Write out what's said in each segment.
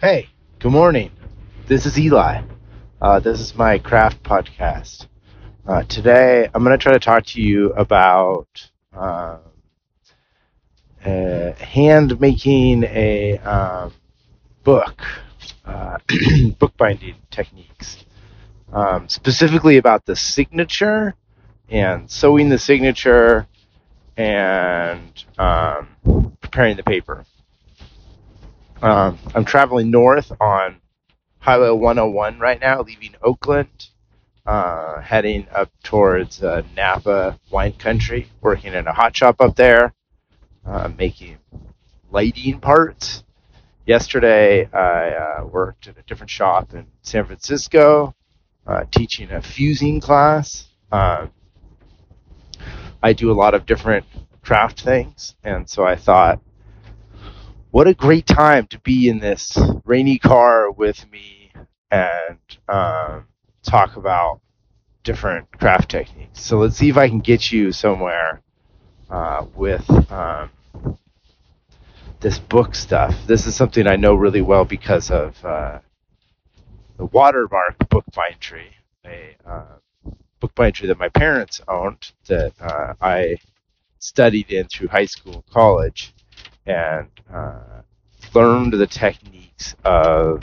Hey, good morning. This is Eli. Uh, this is my craft podcast. Uh, today, I'm going to try to talk to you about uh, hand making a um, book, uh, bookbinding techniques, um, specifically about the signature and sewing the signature and um, preparing the paper. Um, I'm traveling north on Highway 101 right now, leaving Oakland, uh, heading up towards uh, Napa wine country, working in a hot shop up there, uh, making lighting parts. Yesterday, I uh, worked at a different shop in San Francisco, uh, teaching a fusing class. Um, I do a lot of different craft things, and so I thought, what a great time to be in this rainy car with me and um, talk about different craft techniques. So let's see if I can get you somewhere uh, with um, this book stuff. This is something I know really well because of uh, the Watermark Bookbindery, a uh, bookbindery that my parents owned that uh, I studied in through high school, and college, and uh, learned the techniques of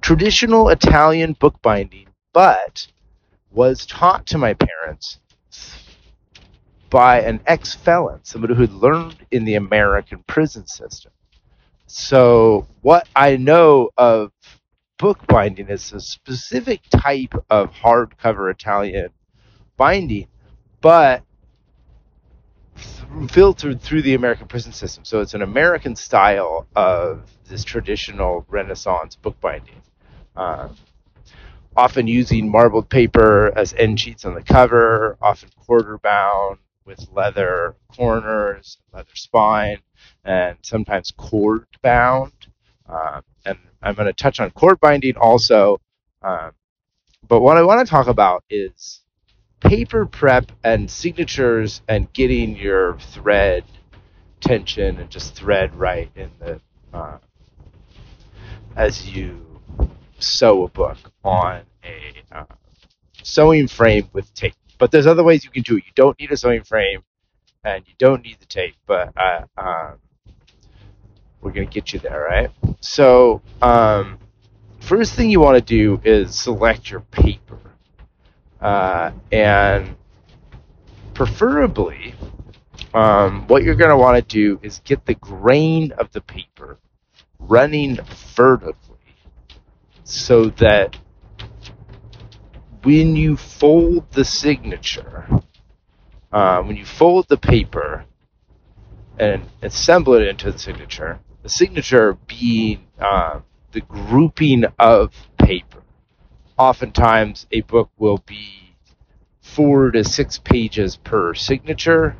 traditional Italian bookbinding, but was taught to my parents by an ex felon, somebody who had learned in the American prison system. So, what I know of bookbinding is a specific type of hardcover Italian binding, but filtered through the American prison system. So it's an American style of this traditional Renaissance bookbinding. Uh, often using marbled paper as end sheets on the cover, often quarter bound with leather corners, leather spine, and sometimes cord bound. Uh, and I'm going to touch on cord binding also. Um, but what I want to talk about is paper prep and signatures and getting your thread tension and just thread right in the uh, as you sew a book on a uh, sewing frame with tape. But there's other ways you can do it. You don't need a sewing frame and you don't need the tape, but uh, um, we're gonna get you there, right? So um, first thing you want to do is select your paper. Uh, and preferably, um, what you're going to want to do is get the grain of the paper running vertically so that when you fold the signature, uh, when you fold the paper and assemble it into the signature, the signature being uh, the grouping of paper oftentimes a book will be four to six pages per signature,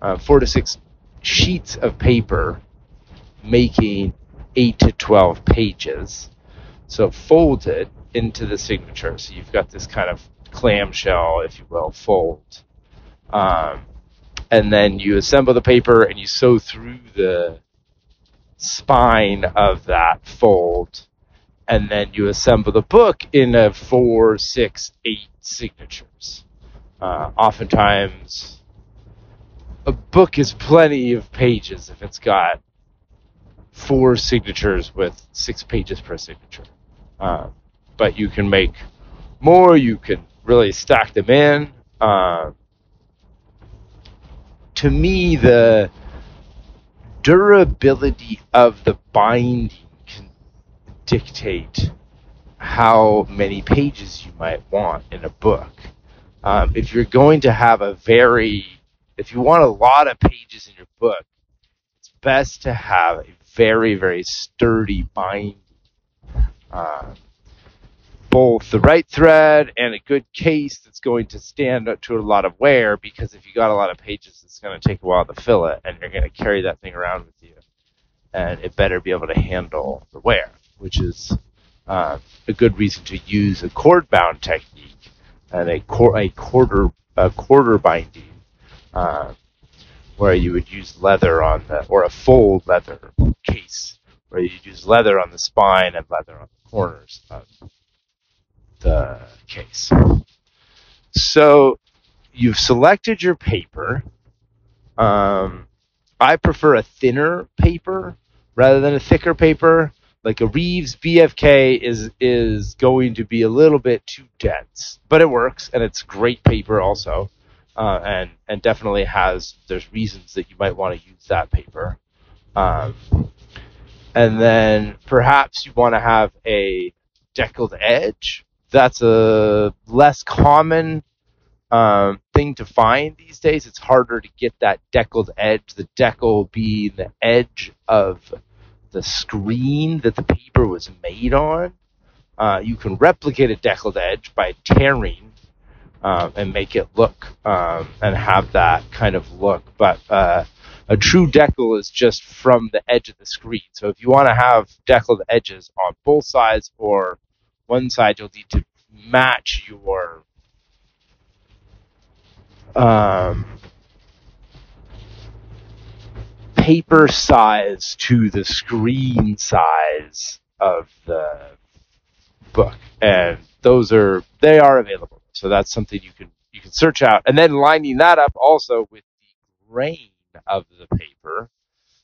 uh, four to six sheets of paper, making eight to 12 pages. So fold it into the signature. So you've got this kind of clamshell, if you will, fold. Um, and then you assemble the paper and you sew through the spine of that fold and then you assemble the book in a four, six, eight signatures. Uh, oftentimes, a book is plenty of pages if it's got four signatures with six pages per signature. Uh, but you can make more, you can really stack them in. Uh, to me, the durability of the binding dictate how many pages you might want in a book. Um, if you're going to have a very, if you want a lot of pages in your book, it's best to have a very, very sturdy binding. Uh, both the right thread and a good case that's going to stand up to a lot of wear because if you got a lot of pages, it's going to take a while to fill it and you're going to carry that thing around with you. And it better be able to handle the wear which is uh, a good reason to use a cord bound technique and a, cor- a quarter a quarter binding, uh, where you would use leather on the or a fold leather case where you use leather on the spine and leather on the corners of the case. So you've selected your paper. Um, I prefer a thinner paper rather than a thicker paper. Like a Rives BFK is is going to be a little bit too dense, but it works and it's great paper also, uh, and and definitely has there's reasons that you might want to use that paper. Um, and then perhaps you want to have a deckled edge. That's a less common um, thing to find these days. It's harder to get that deckled edge. The deckle being the edge of the screen that the paper was made on. Uh, you can replicate a deckled edge by tearing um, and make it look um, and have that kind of look. But uh, a true deckle is just from the edge of the screen. So if you want to have deckled edges on both sides or one side, you'll need to match your um, paper size to the screen size of the book, and those are they are available. So that's something you can you can search out, and then lining that up also with the grain of the paper,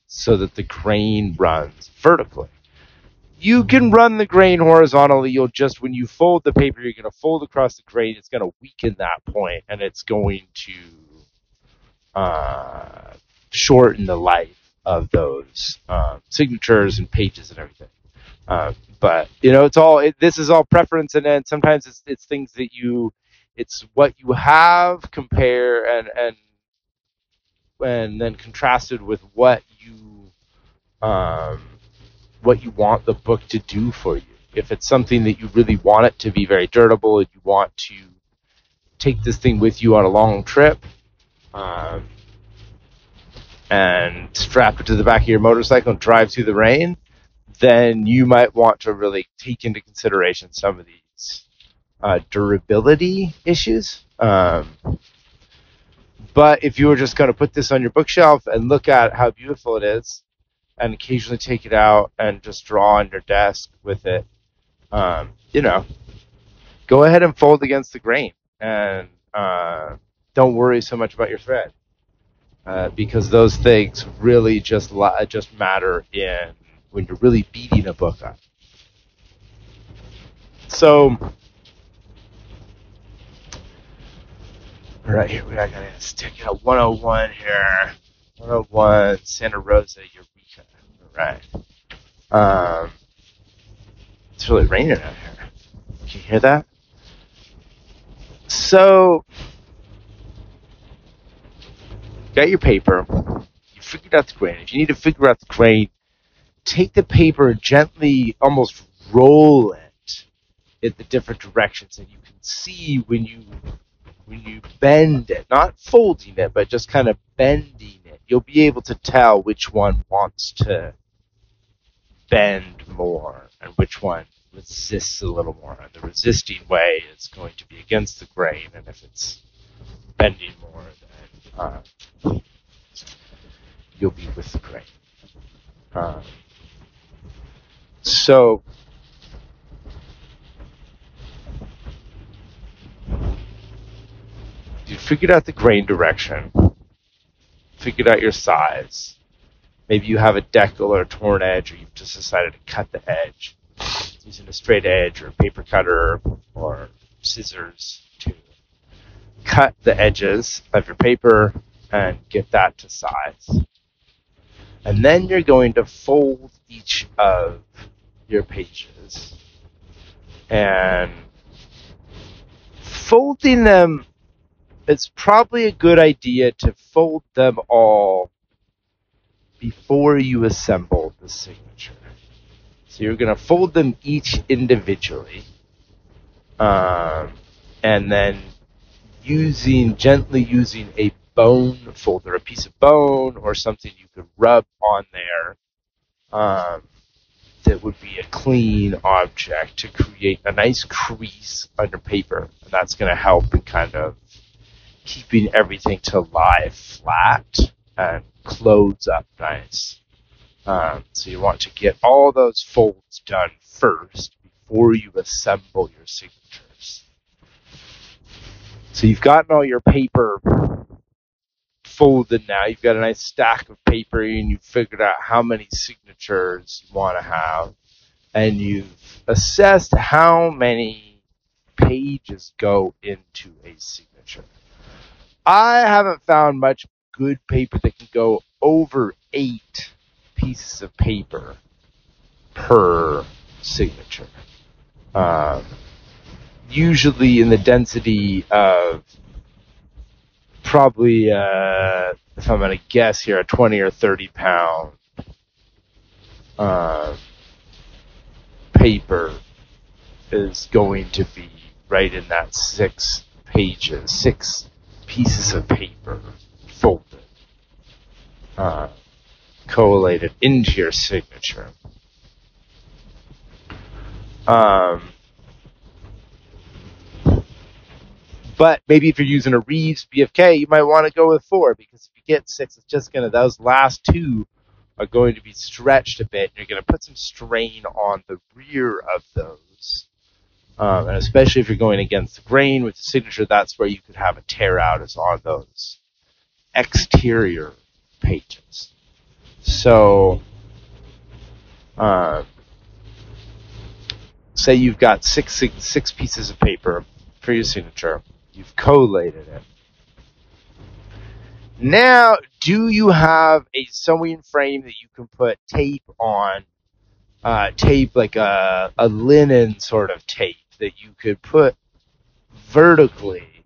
so that the grain runs vertically. You can run the grain horizontally. You'll just when you fold the paper, you're going to fold across the grain. It's going to weaken that point, and it's going to uh, shorten the life of those um, signatures and pages and everything. Uh, but you know, it's all it, this is all preference, and then sometimes it's it's things that you, it's what you have compare and and and then contrasted with what you um, what you want the book to do for you. If it's something that you really want it to be very durable, and you want to take this thing with you on a long trip, um, and strap it to the back of your motorcycle and drive through the rain, then you might want to really take into consideration some of these uh, durability issues. Um, but if you were just going to put this on your bookshelf and look at how beautiful it is, and occasionally take it out and just draw on your desk with it, um, you know, go ahead and fold against the grain and uh, don't worry so much about your thread uh, because those things really just just matter in when you're really beating a book up. So, all right, here we are. Got to stick at 101 here. 101 Santa Rosa, Eureka. All right. Um, it's really raining out here. Can you hear that? So, got your paper, you figured out the grain. If you need to figure out the grain, take the paper gently, almost roll it in the different directions, and you can see when you when you bend it, not folding it, but just kind of bending it, you'll be able to tell which one wants to bend more and which one resists a little more. And the resisting way is going to be against the grain, and if it's bending more, uh, you'll be with the grain. Uh, so, you figured out the grain direction, figured out your size. Maybe you have a deckle or a torn edge, or you've just decided to cut the edge using a straight edge or a paper cutter or scissors cut the edges of your paper and get that to size. And then you're going to fold each of your pages. And folding them, it's probably a good idea to fold them all before you assemble the signature. So you're going to fold them each individually. Um, and then using gently using a bone folder, a piece of bone or something you could rub on there um, that would be a clean object to create a nice crease under paper. And that's going to help in kind of keeping everything to lie flat and close up nice. Um, so you want to get all those folds done first before you assemble your signatures. So you've gotten all your paper folded now. You've got a nice stack of paper and you've figured out how many signatures you want to have. And you've assessed how many pages go into a signature. I haven't found much good paper that can go over eight pieces of paper per signature. Um, usually in the density of probably, uh, if I'm going to guess here, a 20 or 30 pound uh, paper is going to be right in that six pages, six pieces of paper folded, uh, collated into your signature. Um, but maybe if you're using a Rives BFK, you might want to go with four because if you get six, it's just gonna those last two are going to be stretched a bit. And you're gonna put some strain on the rear of those. Um, and especially if you're going against the grain with the signature, that's where you could have a tear out is on those exterior pages. So, uh, say you've got six, six, six pieces of paper for your signature. You've collated it. Now, do you have a sewing frame that you can put tape on? Uh, tape like a, a linen sort of tape that you could put vertically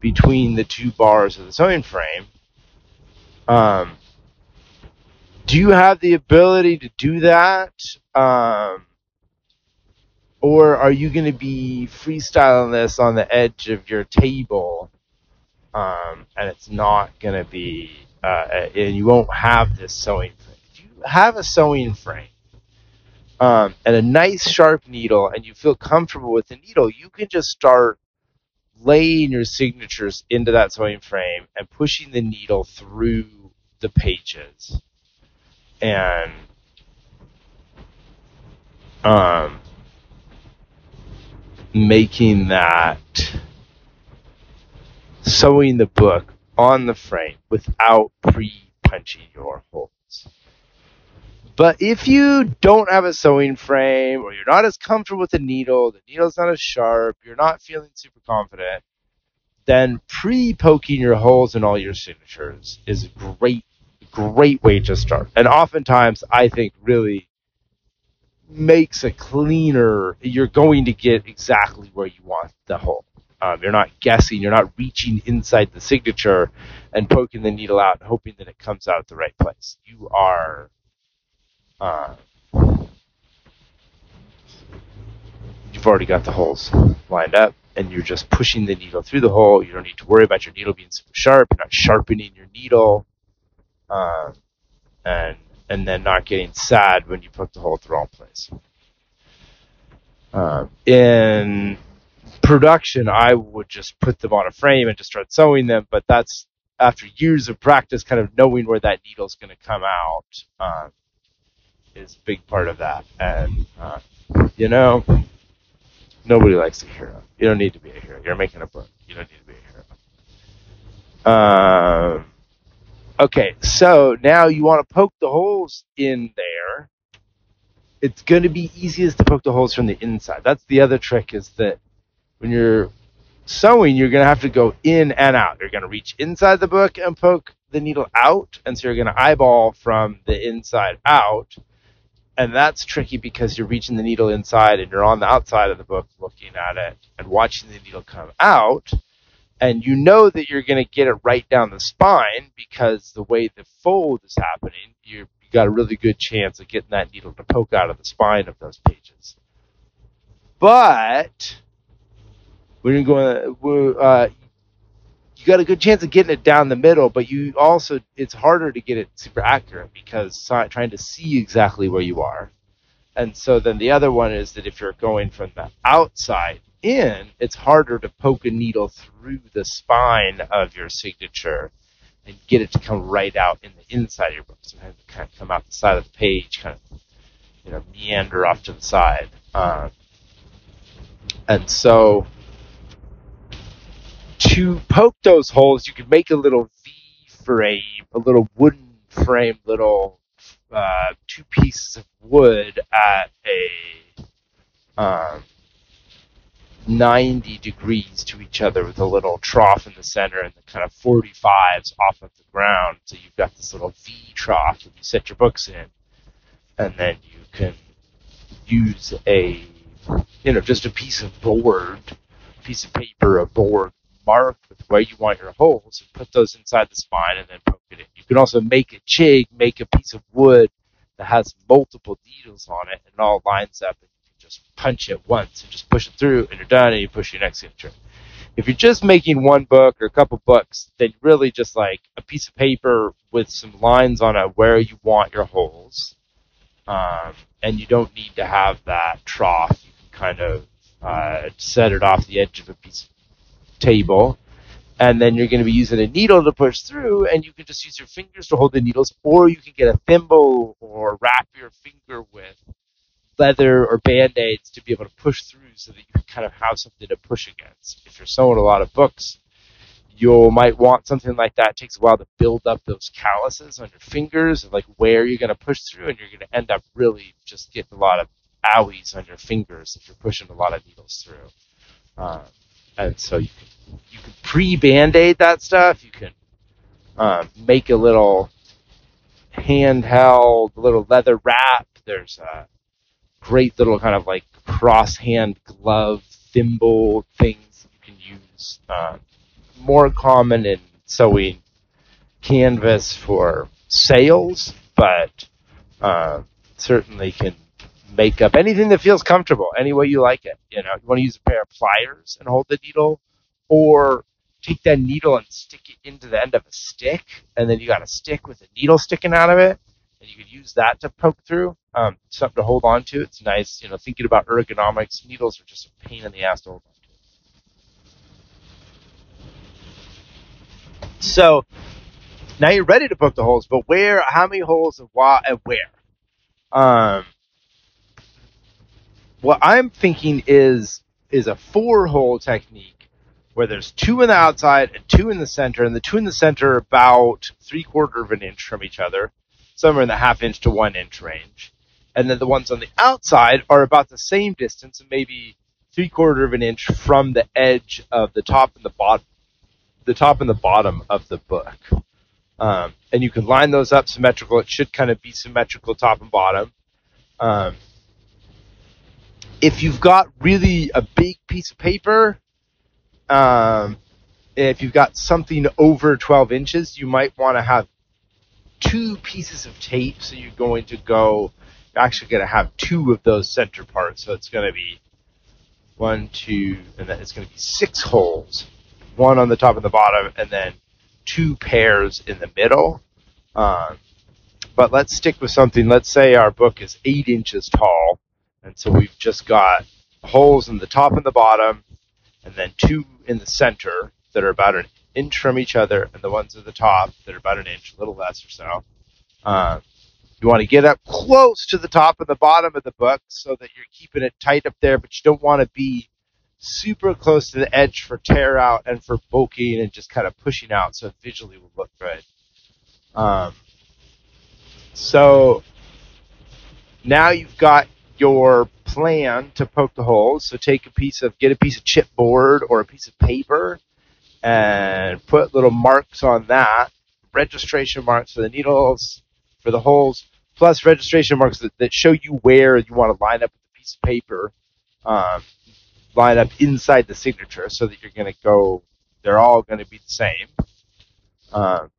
between the two bars of the sewing frame. Um, do you have the ability to do that? Um, or are you going to be freestyling this on the edge of your table um, and it's not going to be, uh, and you won't have this sewing frame? If you have a sewing frame, um, and a nice sharp needle and you feel comfortable with the needle, you can just start laying your signatures into that sewing frame and pushing the needle through the pages. And um, making that sewing the book on the frame without pre punching your holes. But if you don't have a sewing frame or you're not as comfortable with the needle, the needle's not as sharp, you're not feeling super confident, then pre-poking your holes in all your signatures is a great, great way to start. And oftentimes, I think really makes a cleaner. You're going to get exactly where you want the hole. Um, you're not guessing. You're not reaching inside the signature and poking the needle out and hoping that it comes out at the right place. You are uh, you've already got the holes lined up and you're just pushing the needle through the hole. You don't need to worry about your needle being super sharp. You're not sharpening your needle, uh, and and then not getting sad when you put the hole at the wrong place. Uh, in production, I would just put them on a frame and just start sewing them, but that's after years of practice, kind of knowing where that needle is going to come out. Uh, is a big part of that. And, uh, you know, nobody likes a hero. You don't need to be a hero. You're making a book. You don't need to be a hero. Um, okay, so now you want to poke the holes in there. It's going to be easiest to poke the holes from the inside. That's the other trick is that when you're sewing, you're going to have to go in and out. You're going to reach inside the book and poke the needle out, and so you're going to eyeball from the inside out and that's tricky because you're reaching the needle inside and you're on the outside of the book looking at it and watching the needle come out and you know that you're going to get it right down the spine because the way the fold is happening you have got a really good chance of getting that needle to poke out of the spine of those pages but you're going uh, you got a good chance of getting it down the middle, but you also it's harder to get it super accurate because trying to see exactly where you are. And so then the other one is that if you're going from the outside in, it's harder to poke a needle through the spine of your signature and get it to come right out in the inside of your book. Sometimes it kind of come out the side of the page, kind of you know meander off to the side. Um, and so to poke those holes, you could make a little V frame, a little wooden frame, little uh, two pieces of wood at a um, 90 degrees to each other with a little trough in the center and the kind of 45s off of the ground. So you've got this little V trough that you set your books in. And then you can use a, you know, just a piece of board, piece of paper, a board mark with where you want your holes and put those inside the spine and then poke it in. You can also make a jig, make a piece of wood that has multiple needles on it and all lines up and just punch it once and just push it through and you're done and you push your next signature. If you're just making one book or a couple books, then really just like a piece of paper with some lines on it where you want your holes. Um, and you don't need to have that trough. You can kind of uh, set it off the edge of a piece of table. And then you're going to be using a needle to push through, and you can just use your fingers to hold the needles, or you can get a thimble or wrap your finger with leather or band-aids to be able to push through so that you can kind of have something to push against. If you're sewing a lot of books, you might want something like that. It takes a while to build up those calluses on your fingers of like where you're going to push through, and you're going to end up really just getting a lot of owies on your fingers if you're pushing a lot of needles through. Um, and so you can you can pre band-aid that stuff. You can um, make a little handheld little leather wrap. There's a great little kind of like cross hand glove thimble things you can use. Uh, more common in sewing canvas for sails, but uh, certainly can make up anything that feels comfortable any way you like it. You know, you want to use a pair of pliers and hold the needle, or take that needle and stick it into the end of a stick, and then you got a stick with a needle sticking out of it and you could use that to poke through. Um, something to hold on to. It's nice, you know, thinking about ergonomics. Needles are just a pain in the ass to hold on to. So now you're ready to poke the holes, but where, how many holes and why and where? Um, what I'm thinking is is a four hole technique where there's two in the outside and two in the center, and the two in the center are about three quarter of an inch from each other somewhere in the half inch to one inch range. And then the ones on the outside are about the same distance, maybe three quarter of an inch from the edge of the top and the bottom, the top and the bottom of the book. Um, and you can line those up symmetrical. It should kind of be symmetrical top and bottom. Um, if you've got really a big piece of paper, um, if you've got something over 12 inches, you might want to have two pieces of tape, so you're going to go, you're actually going to have two of those center parts. So it's going to be one, two, and then it's going to be six holes, one on the top and the bottom, and then two pairs in the middle. Um, but let's stick with something. Let's say our book is eight inches tall, and so we've just got holes in the top and the bottom, and then two in the center that are about an inch from each other, and the ones at the top that are about an inch, a little less or so. Uh, you want to get up close to the top and the bottom of the book so that you're keeping it tight up there, but you don't want to be super close to the edge for tear out and for bulking and just kind of pushing out so it visually will look good. Um, so now you've got your plan to poke the holes. So take a piece of, get a piece of chipboard or a piece of paper and put little marks on that, registration marks for the needles, for the holes, plus registration marks that, that show you where you want to line up with the piece of paper, um, line up inside the signature so that you're going to go, they're all going to be the same. Um,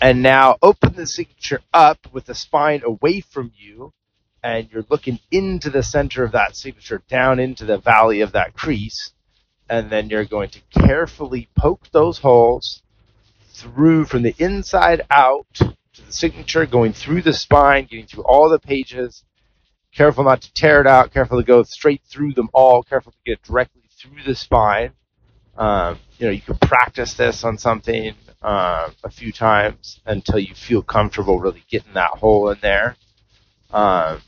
and now open the signature up with the spine away from you, and you're looking into the center of that signature, down into the valley of that crease and then you're going to carefully poke those holes through from the inside out to the signature, going through the spine, getting through all the pages. Careful not to tear it out. Careful to go straight through them all. Careful to get directly through the spine. Um, you know, you can practice this on something. uh, a few times until you feel comfortable really getting that hole in there. Um,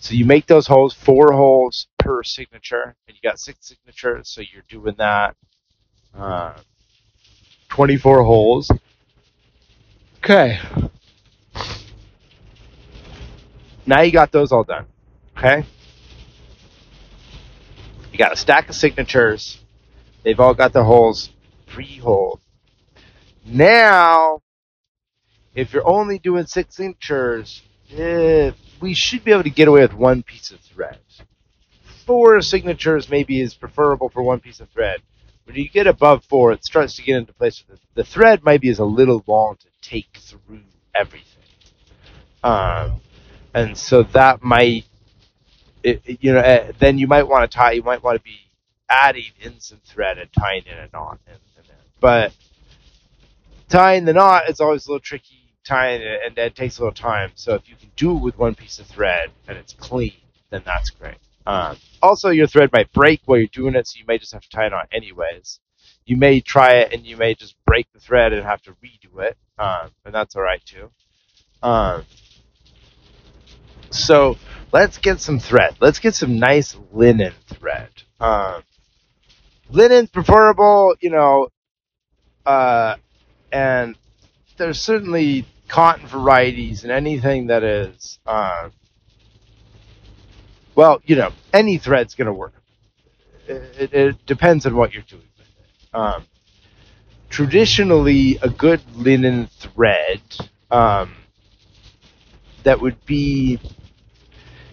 so you make those holes, four holes per signature, and you got six signatures, so you're doing that. Uh, 24 holes. Okay. Now you got those all done. Okay? You got a stack of signatures. They've all got the holes pre-holed. Now, if you're only doing six signatures, eh, we should be able to get away with one piece of thread. Four signatures maybe is preferable for one piece of thread. When you get above four, it starts to get into place. The, the thread maybe is a little long to take through everything. Um, and so that might, it, it, you know, uh, then you might want to tie, you might want to be adding in some thread and tying in a knot in, in there. But tying the knot is always a little tricky tying it, and it takes a little time. So if you can do it with one piece of thread and it's clean, then that's great. Um, also, your thread might break while you're doing it, so you may just have to tie it on anyways. You may try it and you may just break the thread and have to redo it, um, and that's all right too. Um, so let's get some thread. Let's get some nice linen thread. Um, linen preferable, you know, uh, and there's certainly cotton varieties and anything that is, uh, well, you know, any thread's going to work. It, it, depends on what you're doing with it. Um, traditionally, a good linen thread um, that would be,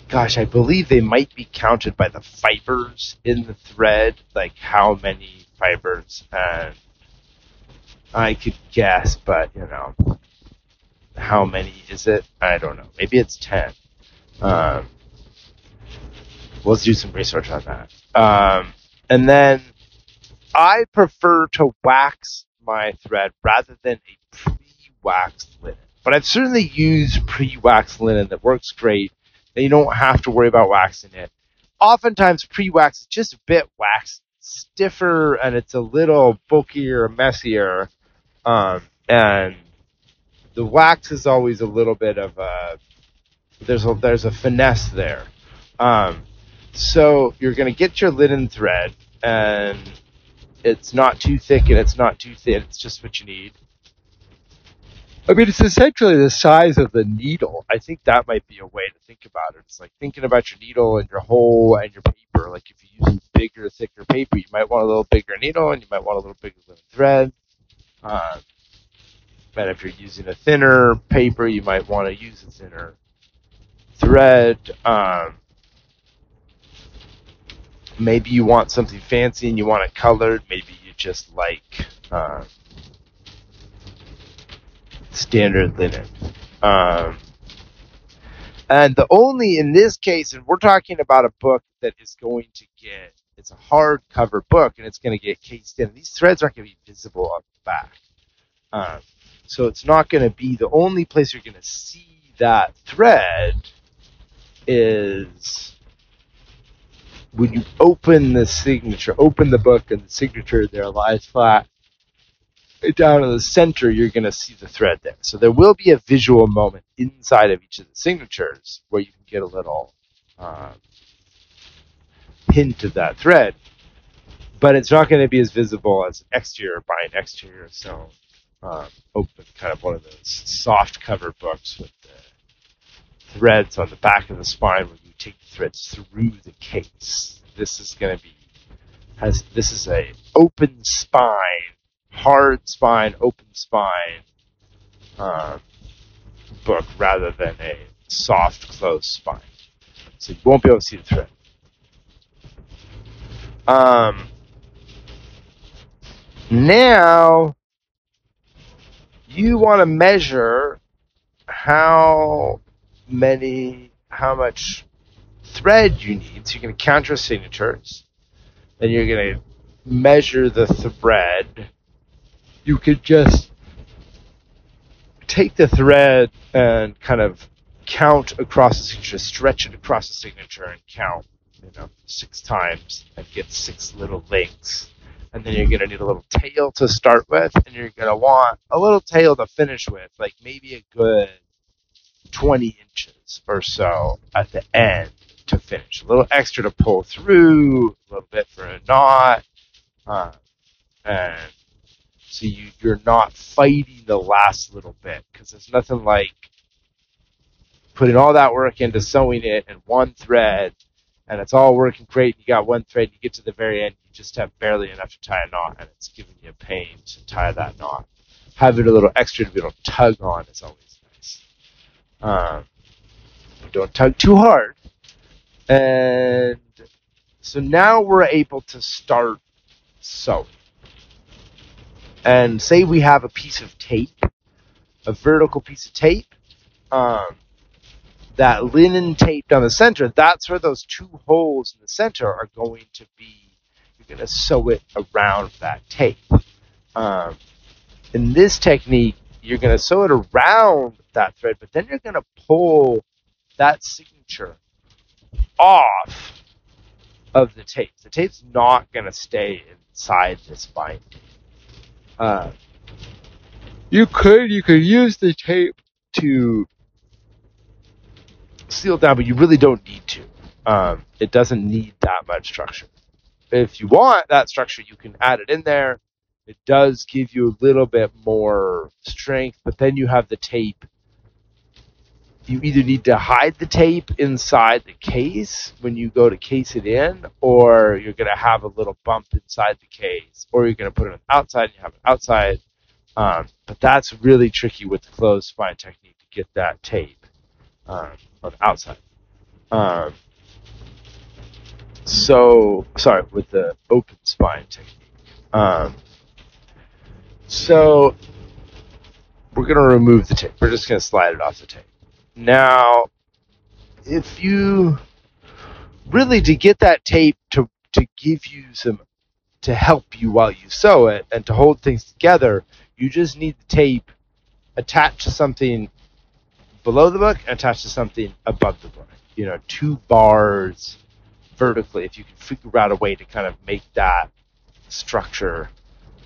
gosh, I believe they might be counted by the fibers in the thread, like how many fibers, and I could guess, but you know, how many is it? I don't know. Maybe it's ten. Um, let's do some research on that. Um, and then I prefer to wax my thread rather than a pre-waxed linen. But I've certainly used pre-waxed linen that works great, and you don't have to worry about waxing it. Oftentimes, pre-wax is just a bit waxed, stiffer, and it's a little bulkier, messier. Um, and the wax is always a little bit of a there's a there's a finesse there. Um, so you're going to get your linen thread, and it's not too thick and it's not too thin. It's just what you need. I mean, it's essentially the size of the needle. I think that might be a way to think about it. It's like thinking about your needle and your hole and your paper. Like if you use bigger, thicker paper, you might want a little bigger needle and you might want a little bigger linen thread. Uh, and if you're using a thinner paper, you might want to use a thinner thread. Um, maybe you want something fancy and you want it colored. Maybe you just like uh, standard linen. Um, and the only in this case, and we're talking about a book that is going to get, it's a hardcover book and it's going to get cased in. These threads aren't going to be visible on the back. Um, so it's not going to be the only place you're going to see that thread is when you open the signature, open the book, and the signature there lies flat. Down in the center, you're going to see the thread there. So there will be a visual moment inside of each of the signatures where you can get a little uh, hint of that thread, but it's not going to be as visible as an exterior by an exterior. So um, open, kind of one of those soft cover books with the threads on the back of the spine where you take the threads through the case. This is going to be has this is a open spine, hard spine, open spine uh, book rather than a soft closed spine. So you won't be able to see the thread. Um, now you want to measure how many, how much thread you need. So you're going to count your signatures. Then you're going to measure the thread. You could just take the thread and kind of count across the signature, stretch it across the signature and count, you know, six times and get six little links. and then you're going to need a little tail to start with, and you're going to want a little tail to finish with, like maybe a good 20 inches or so at the end to finish. A little extra to pull through, a little bit for a knot, uh, and so you, you're not fighting the last little bit because there's nothing like putting all that work into sewing it in one thread and it's all working great. You got one thread, you get to the very end, you just have barely enough to tie a knot, and it's giving you a pain to tie that knot. Having it a little extra to be able to tug on is always nice. Um, don't tug too hard. And so now we're able to start sewing. And say we have a piece of tape, a vertical piece of tape. Um, that linen tape down the center, that's where those two holes in the center are going to be. You're going to sew it around that tape. Um, in this technique, you're going to sew it around that thread, but then you're going to pull that signature off of the tape. The tape's not going to stay inside this binding. Uh, you could you could use the tape to sealed down, but you really don't need to. Um, it doesn't need that much structure. If you want that structure, you can add it in there. It does give you a little bit more strength, but then you have the tape. You either need to hide the tape inside the case when you go to case it in, or you're going to have a little bump inside the case, or you're going to put it on the outside and you have it outside. Um, but that's really tricky with the closed spine technique to get that tape. The outside. Um, so, sorry, with the open spine technique. Um, so, we're going to remove the tape. We're just going to slide it off the tape. Now, if you really to get that tape to to give you some to help you while you sew it and to hold things together, you just need the tape attached to something below the book and attached to something above the book. You know, two bars vertically. If you can figure out a way to kind of make that structure,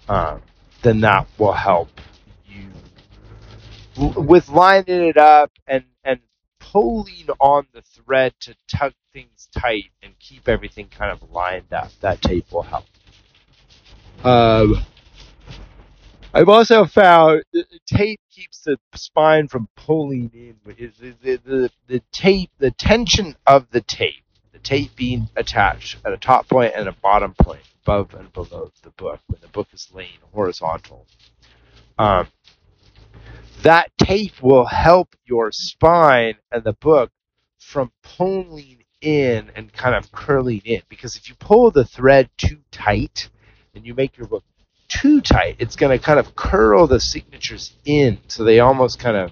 um, then that will help you with lining it up and and pulling on the thread to tug things tight and keep everything kind of lined up. That tape will help. Um, I've also found the tape keeps the spine from pulling in. The, the, the, the tape, the tension of the tape, the tape being attached at a top point and a bottom point, above and below the book, when the book is laying horizontal. Um, that tape will help your spine and the book from pulling in and kind of curling in. Because if you pull the thread too tight, and you make your book too tight, it's going to kind of curl the signatures in so they almost kind of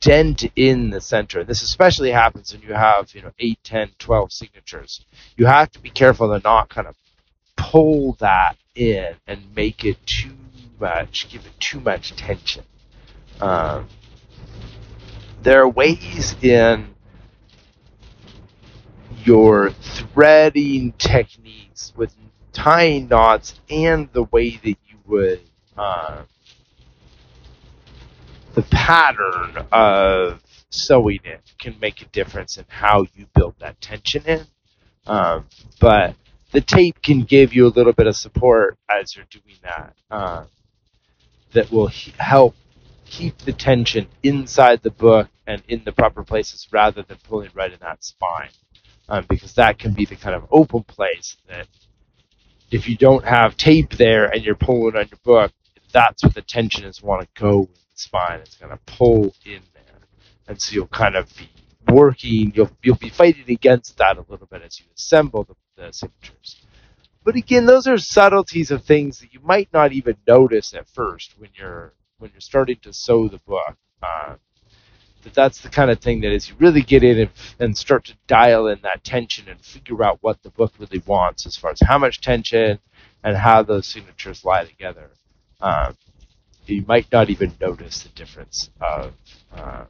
dent in the center. This especially happens when you have, you know, 8, 10, 12 signatures. You have to be careful to not kind of pull that in and make it too much, give it too much tension. Um, there are ways in your threading techniques with tying knots and the way that you would uh, the pattern of sewing it can make a difference in how you build that tension in. Um, but the tape can give you a little bit of support as you're doing that. Uh, that will he- help keep the tension inside the book and in the proper places rather than pulling right in that spine. Um, because that can be the kind of open place that if you don't have tape there and you're pulling on your book, that's where the tension is want to go with the spine. It's going to pull in there, and so you'll kind of be working. You'll you'll be fighting against that a little bit as you assemble the, the signatures. But again, those are subtleties of things that you might not even notice at first when you're when you're starting to sew the book. Uh, that that's the kind of thing that as you really get in and, and start to dial in that tension and figure out what the book really wants as far as how much tension and how those signatures lie together, um, you might not even notice the difference of uh,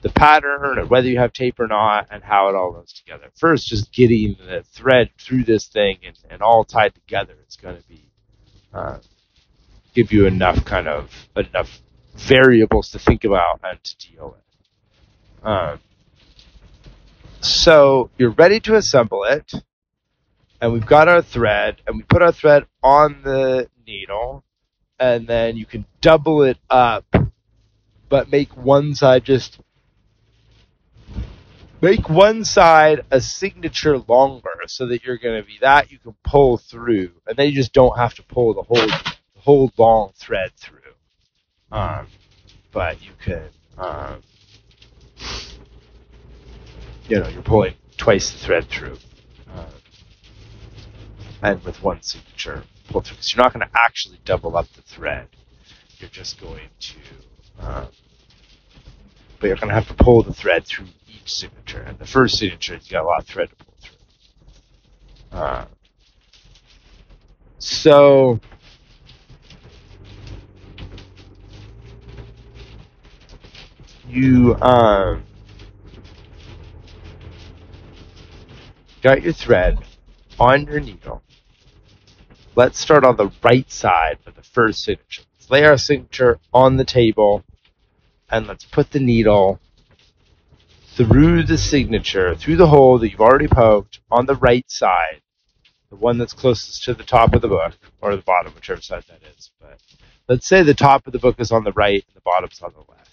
the pattern and whether you have tape or not and how it all goes together. First, just getting the thread through this thing and, and all tied together is going to be uh, give you enough kind of enough variables to think about and to deal with. Um, so you're ready to assemble it, and we've got our thread, and we put our thread on the needle, and then you can double it up, but make one side just make one side a signature longer so that you're going to be that you can pull through and then you just don't have to pull the whole the whole long thread through um, but you could um, you know you're pulling twice the thread through uh, and with one signature pull through so you're not going to actually double up the thread you're just going to um, but you're going to have to pull the thread through each signature. And the first signature, you got a lot of thread to pull through. Uh, so you um, got your thread on your needle. Let's start on the right side of the first signature. Let's lay our signature on the table and let's put the needle through the signature, through the hole that you've already poked on the right side, the one that's closest to the top of the book, or the bottom, whichever side that is. But let's say the top of the book is on the right and the bottom's on the left.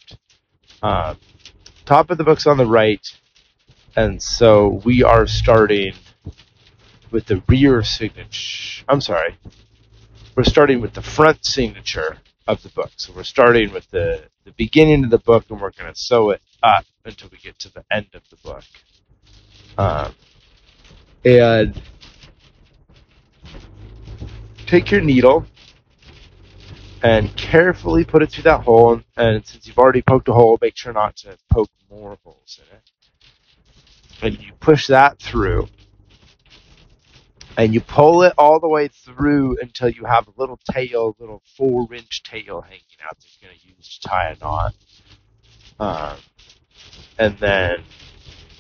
Um, top of the book's on the right, and so we are starting with the rear signature. I'm sorry. We're starting with the front signature of the book. So we're starting with the, the beginning of the book and we're going to sew it up until we get to the end of the book. Um, and take your needle and carefully put it through that hole. And since you've already poked a hole, make sure not to poke more holes in it. And you push that through and you pull it all the way through until you have a little tail, a little four inch tail hanging out that you're going to use to tie a knot. Um, and then,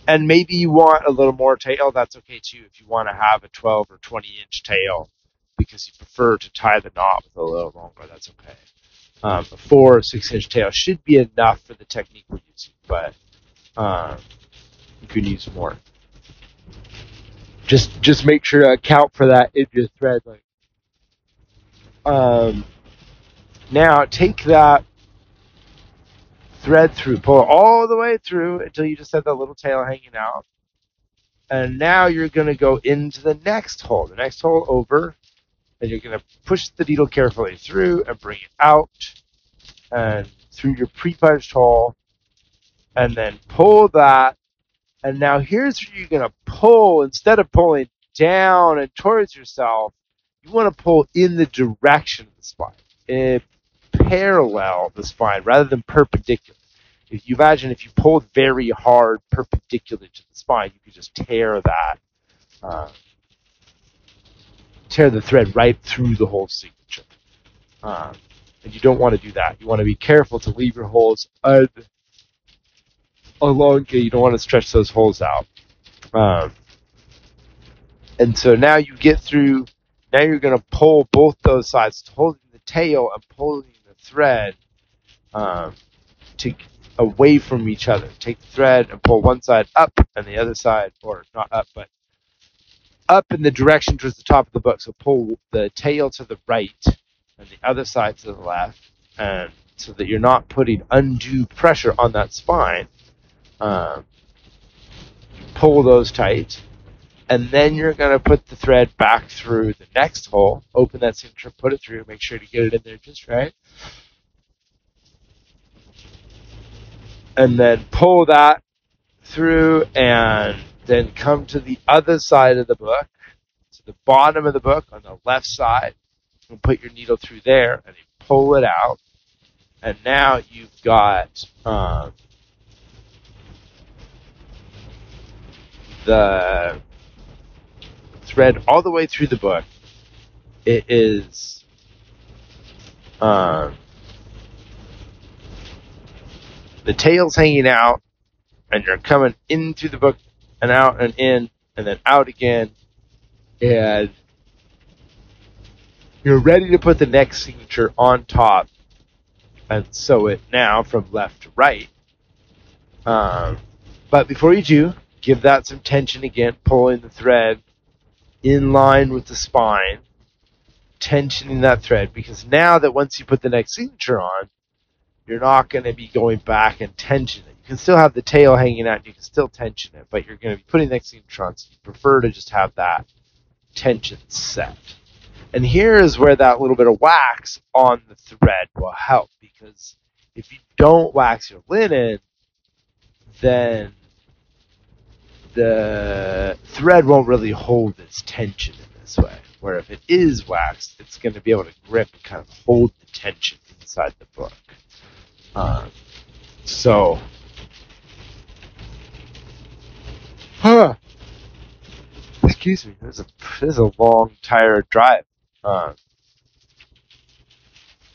and maybe you want a little more tail, that's okay too. If you want to have a 12 or 20 inch tail because you prefer to tie the knot with a little longer, that's okay. Um, a four or six inch tail should be enough for the technique we're using, but um, you can use more just just make sure to account for that in your thread length. Um, now take that thread through, pull it all the way through until you just have that little tail hanging out. And now you're going to go into the next hole, the next hole over, and you're going to push the needle carefully through and bring it out and through your pre-punched hole, and then pull that and now here's where you're going to pull instead of pulling down and towards yourself, you want to pull in the direction of the spine, it parallel the spine rather than perpendicular. If you imagine if you pulled very hard perpendicular to the spine, you could just tear that, uh, tear the thread right through the whole signature. Um, and you don't want to do that. You want to be careful to leave your holes un- along. You don't want to stretch those holes out. Um, and so now you get through. Now you're going to pull both those sides, holding the tail and pulling the thread um, to away from each other. Take the thread and pull one side up, and the other side, or not up, but up in the direction towards the top of the book. So pull the tail to the right and the other side to the left, and so that you're not putting undue pressure on that spine um, pull those tight, and then you're going to put the thread back through the next hole, open that signature, put it through, make sure to get it in there just right. And then pull that through and then come to the other side of the book, to the bottom of the book on the left side, and put your needle through there and pull it out. And now you've got um, the thread all the way through the book. It is um, the tail's hanging out and you're coming in through the book and out and in and then out again, and you're ready to put the next signature on top and sew it now from left to right. Um, but before you do, give that some tension again, pulling the thread in line with the spine, tensioning that thread, because now that once you put the next signature on, you're not going to be going back and tension it. You can still have the tail hanging out, you can still tension it, but you're going to be putting next on, so you prefer to just have that tension set. And here is where that little bit of wax on the thread will help, because if you don't wax your linen, then the thread won't really hold its tension in this way. Where if it is waxed, it's going to be able to grip and kind of hold the tension inside the book. Um, so, huh. Excuse me. This is a this is a long, tired drive. Um,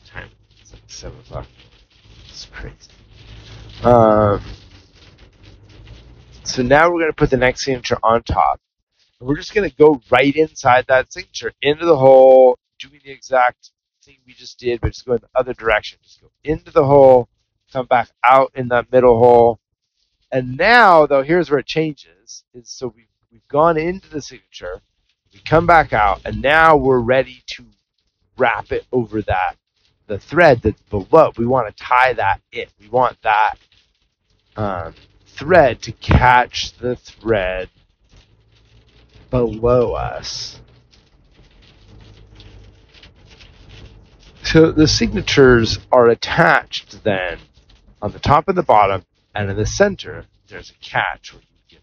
time it's like seven o'clock. It's crazy. Um, so now we're going to put the next signature on top. And we're just going to go right inside that signature into the hole, doing the exact thing we just did, but just go in the other direction. Just go into the hole, come back out in that middle hole. And now, though, here's where it changes. Is so we've, we've gone into the signature, we come back out, and now we're ready to wrap it over that the thread that's below. We want to tie that in. We want that um, thread to catch the thread below us. So the signatures are attached then on the top and the bottom, and in the center there's a catch where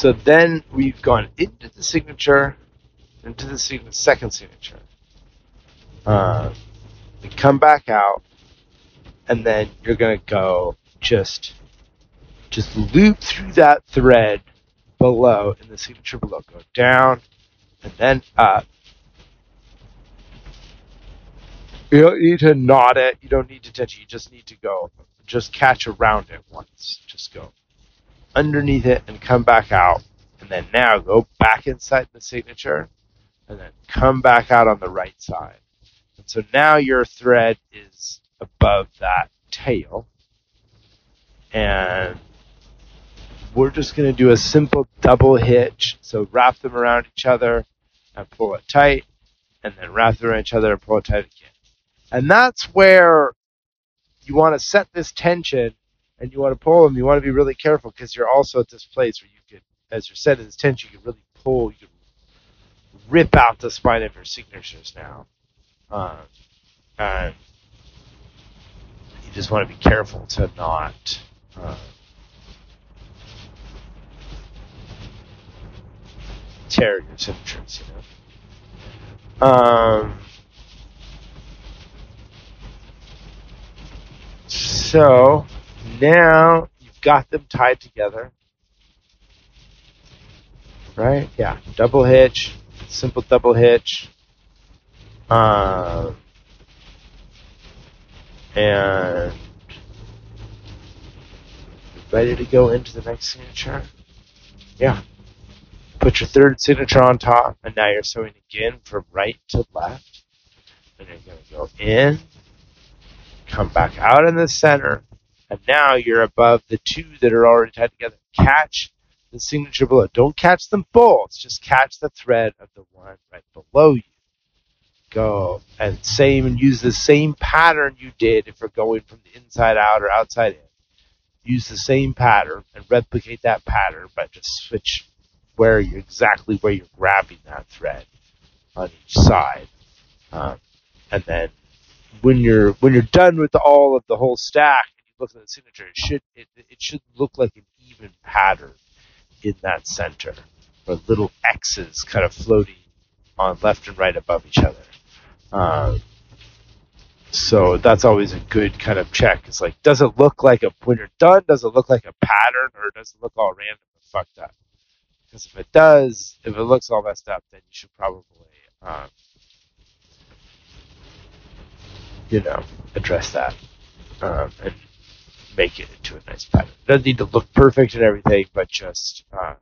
so then we've gone into the signature, into the second signature. Uh, we come back out, and then you're going to go just just loop through that thread below in the signature below. Go down and then up You don't need to knot it. You don't need to touch it. You just need to go. Just catch around it once. Just go underneath it and come back out. And then now go back inside the signature and then come back out on the right side. And so now your thread is above that tail. And we're just going to do a simple double hitch. So wrap them around each other and pull it tight, and then wrap them around each other and pull it tight again. And that's where you want to set this tension and you want to pull them. You want to be really careful because you're also at this place where you could, as you're setting this tension, you can really pull, you can rip out the spine of your signatures now. And you just want to be careful to not. Uh, tear your signatures, you know. Um, So now you've got them tied together. Right? Yeah. Double hitch, simple double hitch. Um, and ready to go into the next signature. Yeah. Put your third signature on top, and now you're sewing again from right to left. And you're going to go in come back out in the center, and now you're above the two that are already tied together. Catch the signature below. Don't catch them both. Just catch the thread of the one right below you. Go and same and use the same pattern you did if we're going from the inside out or outside in. Use the same pattern and replicate that pattern, but just switch where you exactly where you're grabbing that thread on each side, um, and then when you're when you're done with all of the whole stack look at the signature, it should it, it should look like an even pattern in that center. or little X's kind of floating on left and right above each other. Um, so that's always a good kind of check. It's like, does it look like a when you're done? Does it look like a pattern, or does it look all random and fucked up? Because if it does, if it looks all messed up, then you should probably, um, you know, address that um, and make it into a nice pattern. It doesn't need to look perfect and everything, but just uh,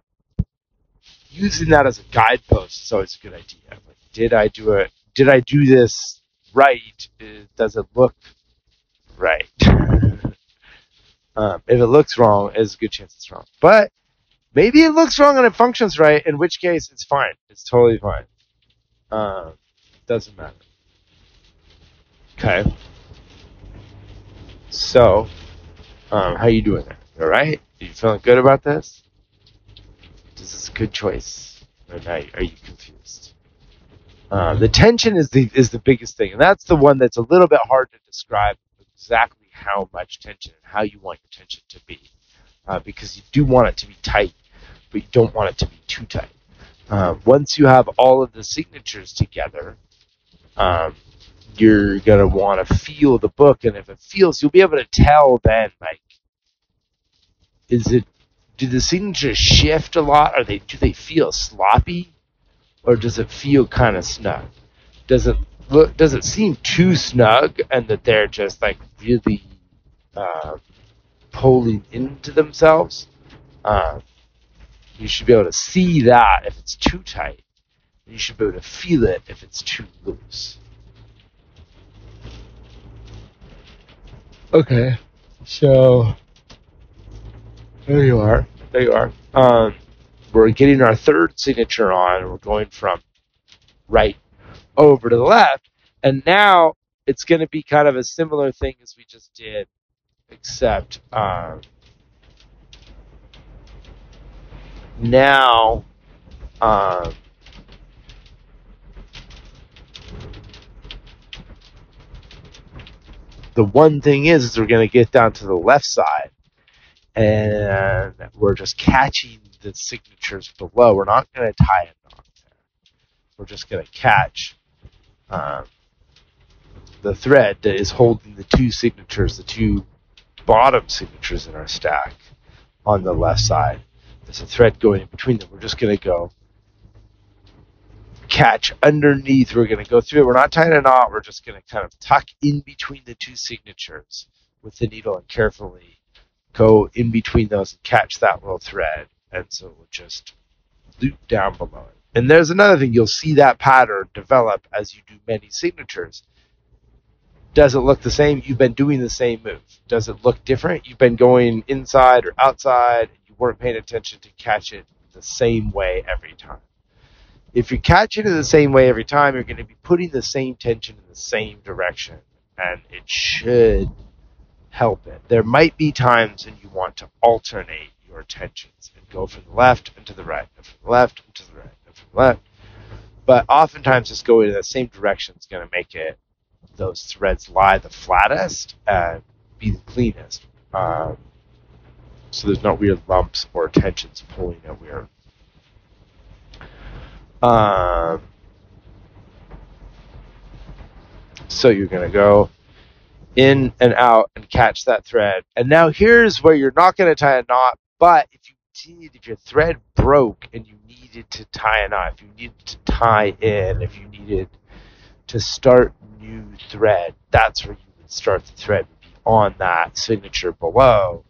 using that as a guidepost is always a good idea. Like, did I do it? Did I do this right? Does it look right? um, if it looks wrong, there's a good chance it's wrong. But maybe it looks wrong and it functions right, in which case it's fine. It's totally fine. Um, doesn't matter. Okay. So, um, how you doing there? All right? Are you feeling good about this? This Is a good choice, or are you confused? Um, the tension is the is the biggest thing, and that's the one that's a little bit hard to describe exactly how much tension and how you want your tension to be, uh, because you do want it to be tight, but you don't want it to be too tight. Uh, once you have all of the signatures together, um, you're gonna want to feel the book, and if it feels, you'll be able to tell then, like, is it do the signatures shift a lot? Are they do they feel sloppy, or does it feel kind of snug? Does it look? Does it seem too snug, and that they're just like really uh, pulling into themselves? Uh, you should be able to see that if it's too tight. You should be able to feel it if it's too loose. Okay, so there you are. There you are. Um, we're getting our third signature on. We're going from right over to the left, and now it's going to be kind of a similar thing as we just did, except um, now. Um, the one thing is, is we're going to get down to the left side and we're just catching the signatures below. We're not going to tie a knot there. We're just going to catch um, the thread that is holding the two signatures, the two bottom signatures in our stack on the left side. There's a thread going in between them. We're just going to go catch underneath. We're going to go through it. We're not tying a knot. We're just going to kind of tuck in between the two signatures with the needle and carefully go in between those and catch that little thread. And so it will just loop down below it. And there's another thing. You'll see that pattern develop as you do many signatures. Does it look the same? You've been doing the same move. Does it look different? You've been going inside or outside. You weren't paying attention to catch it the same way every time if you catch it in the same way every time, you're going to be putting the same tension in the same direction, and it should help it. There might be times when you want to alternate your tensions and go from the left and to the right, and from the left and to the right, and from the left. But oftentimes, just going in the same direction is going to make it those threads lie the flattest and be the cleanest. Um, so there's no weird lumps or tensions pulling at weird um, so you're going to go in and out and catch that thread. And now here's where you're not going to tie a knot, but if you did, if your thread broke and you needed to tie a knot, if you needed to tie in, if you needed to start new thread, that's where you would start the thread on that signature below.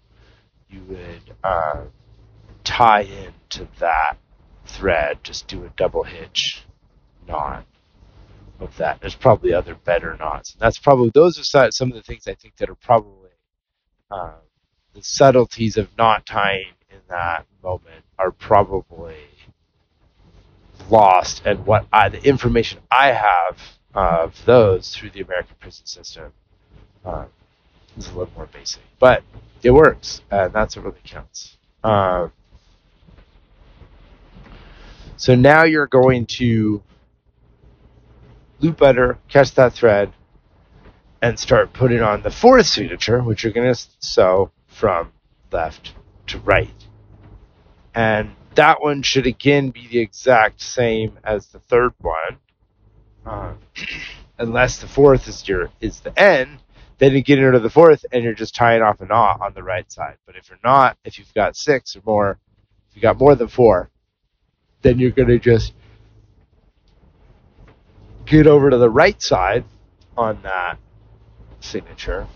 You would uh, tie into that thread, just do a double hitch knot of that. There's probably other better knots. And that's probably those are some of the things I think that are probably um, the subtleties of knot tying in that moment are probably lost. And what I, the information I have of those through the American prison system um, is a little more basic, but it works, and that's what really counts. Um, so now you're going to loop under, catch that thread, and start putting on the fourth signature, which you're going to sew from left to right. And that one should again be the exact same as the third one, uh, unless the fourth is your is the end. Then you get into the fourth, and you're just tying off a knot on the right side. But if you're not, if you've got six or more, if you got more than four, then you're gonna just get over to the right side on that signature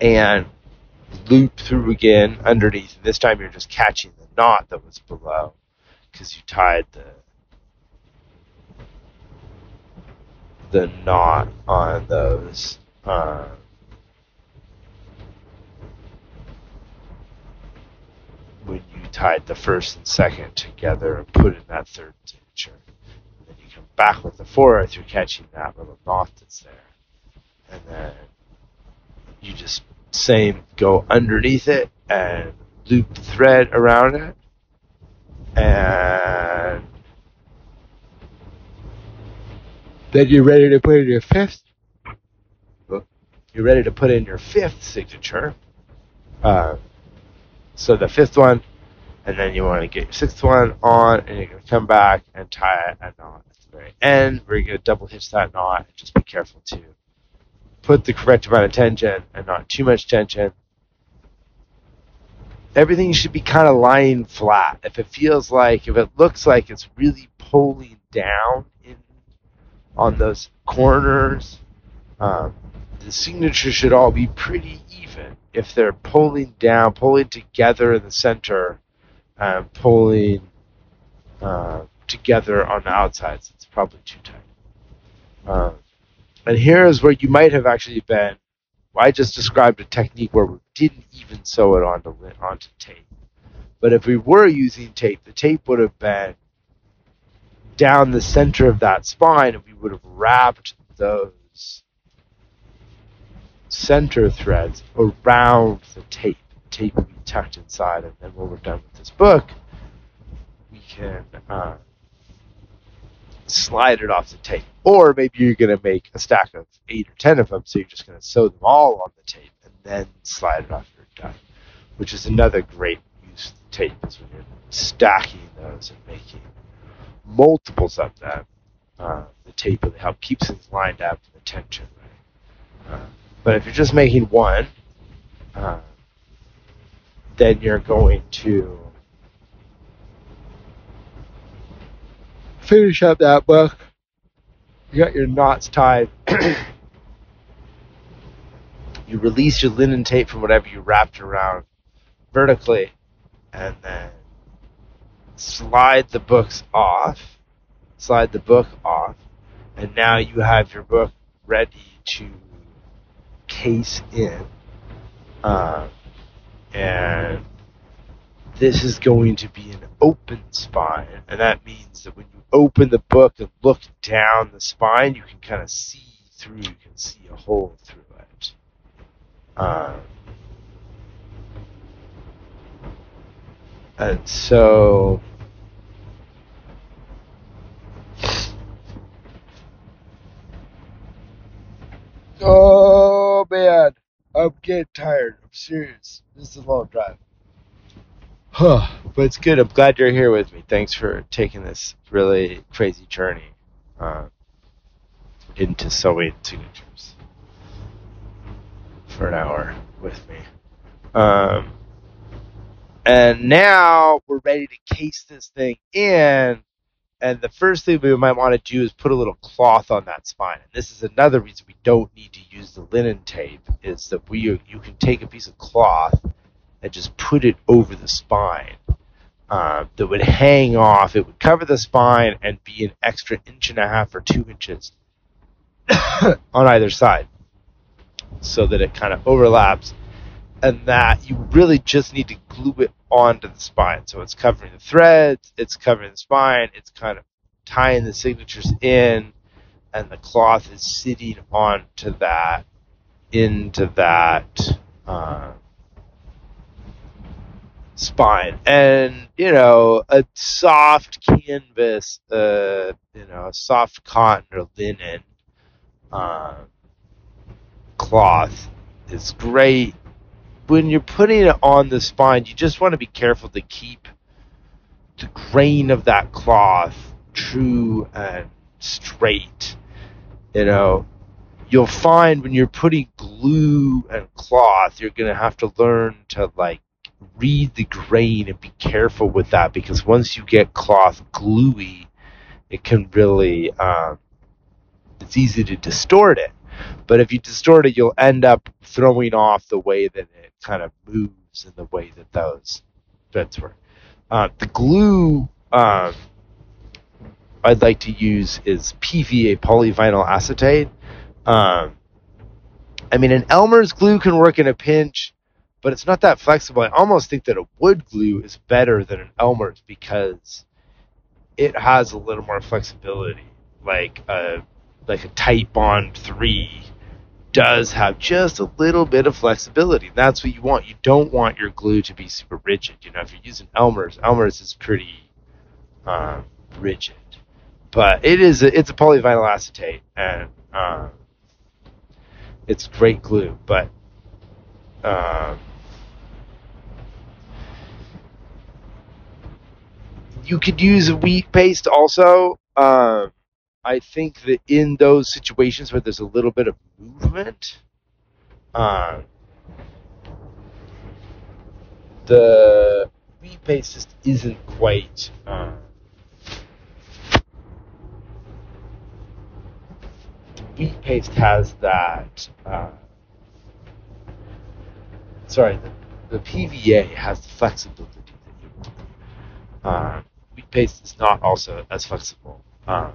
and loop through again underneath. This time you're just catching the knot that was below because you tied the the knot on those. Uh, when you tied the first and second together and put in that third signature. And then you come back with the fourth, you're catching that little knot that's there. And then you just same go underneath it and loop the thread around it and then you're ready to put in your fifth you're ready to put in your fifth signature uh, so the fifth one and then you want to get your sixth one on and you're going to come back and tie it a knot at the very end where you're going to double hitch that knot just be careful to put the correct amount of tension and not too much tension. Everything should be kind of lying flat. If it feels like, if it looks like it's really pulling down in on those corners, um, the signature should all be pretty even. If they're pulling down, pulling together in the center, um, pulling uh, together on the outsides, it's probably too tight. Um, and here is where you might have actually been. I just described a technique where we didn't even sew it onto onto tape. But if we were using tape, the tape would have been down the center of that spine, and we would have wrapped those center threads around the tape. Tape will be tucked inside, and then when we're done with this book, we can uh, slide it off the tape. Or maybe you're going to make a stack of eight or ten of them, so you're just going to sew them all on the tape and then slide it off your die, which is another great use of the tape is when you're stacking those and making multiples of them. Uh, the tape really help keeps things lined up and the tension. Right? Uh, but if you're just making one, uh, then you're going to finish up that book. You got your knots tied. you release your linen tape from whatever you wrapped around vertically, and then slide the books off. Slide the book off, and now you have your book ready to case in. Uh, and this is going to be an open spine, and that means that when you open the book and look down the spine, you can kind of see through. You can see a hole through it. Um, and so. Oh man, I'm getting tired. I'm serious. This is a long drive. Huh. But it's good. I'm glad you're here with me. Thanks for taking this really crazy journey uh, into sewing signatures for an hour with me. Um, and now we're ready to case this thing in. And the first thing we might want to do is put a little cloth on that spine. And this is another reason we don't need to use the linen tape is that we you can take a piece of cloth and just put it over the spine. Uh, that would hang off. It would cover the spine and be an extra inch and a half or two inches on either side, so that it kind of overlaps, and that you really just need to glue it onto the spine. So it's covering the threads, it's covering the spine, it's kind of tying the signatures in, and the cloth is sitting onto that, into that. Uh, spine and you know a soft canvas uh you know a soft cotton or linen uh, cloth is great when you're putting it on the spine, you just want to be careful to keep the grain of that cloth true and straight. You know, you'll find when you're putting glue and cloth, you're going to have to learn to like read the grain and be careful with that because once you get cloth gluey, it can really, um, it's easy to distort it. But if you distort it, you'll end up throwing off the way that it kind of moves and the way that those threads work. Uh, the glue um, I'd like to use is PVA polyvinyl acetate. Um, I mean, an Elmer's glue can work in a pinch, but it's not that flexible. I almost think that a wood glue is better than an Elmer's because it has a little more flexibility. Like a like a Titebond three does have just a little bit of flexibility. That's what you want. You don't want your glue to be super rigid. You know, if you're using Elmer's, Elmer's is pretty um, rigid, but it is a, it's a polyvinyl acetate and um, it's great glue. But um, you could use a wheat paste also. Um, I think that in those situations where there's a little bit of movement, uh, the paste just isn't quite. Uh, wheat paste has that. Uh, sorry, the, the PVA has the flexibility that you want. Uh, wheat paste is not also as flexible. Um,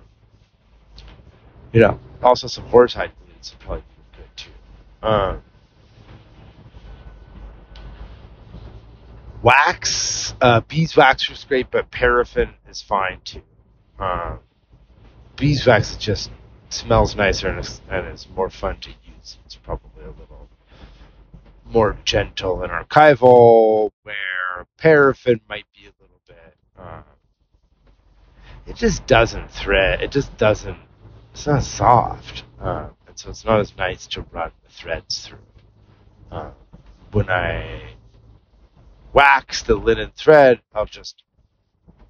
you know, also some horse-hide would probably be good too. Um, wax, uh, beeswax is great, but paraffin is fine too. Um, beeswax just smells nicer and is, and is more fun to use. It's probably a little more gentle and archival, where paraffin might be a little bit. Um, it just doesn't thread. It just doesn't it's not soft, uh, and so it's not as nice to run the threads through. Uh, when I wax the linen thread, I'll just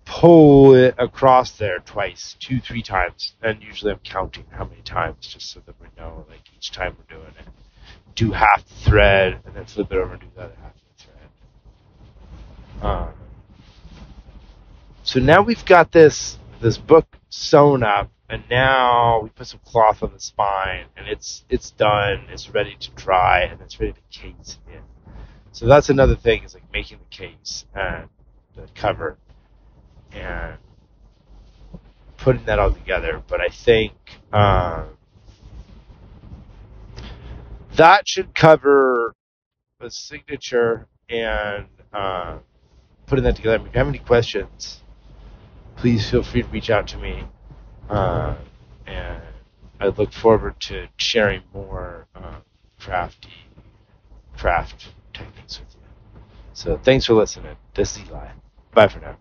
pull it across there twice, two, three times, and usually I'm counting how many times just so that we know, like each time we're doing it. Do half the thread, and then flip it over and do the other half of the thread. Um, so now we've got this this book sewn up and now we put some cloth on the spine and it's it's done it's ready to dry and it's ready to case in. So that's another thing is like making the case and the cover and putting that all together. But i think um, that should cover the signature and uh, putting that together. If you have any questions please feel free to reach out to me uh, and I look forward to sharing more uh, crafty craft techniques with you. So thanks for listening. This is Eli. Bye for now.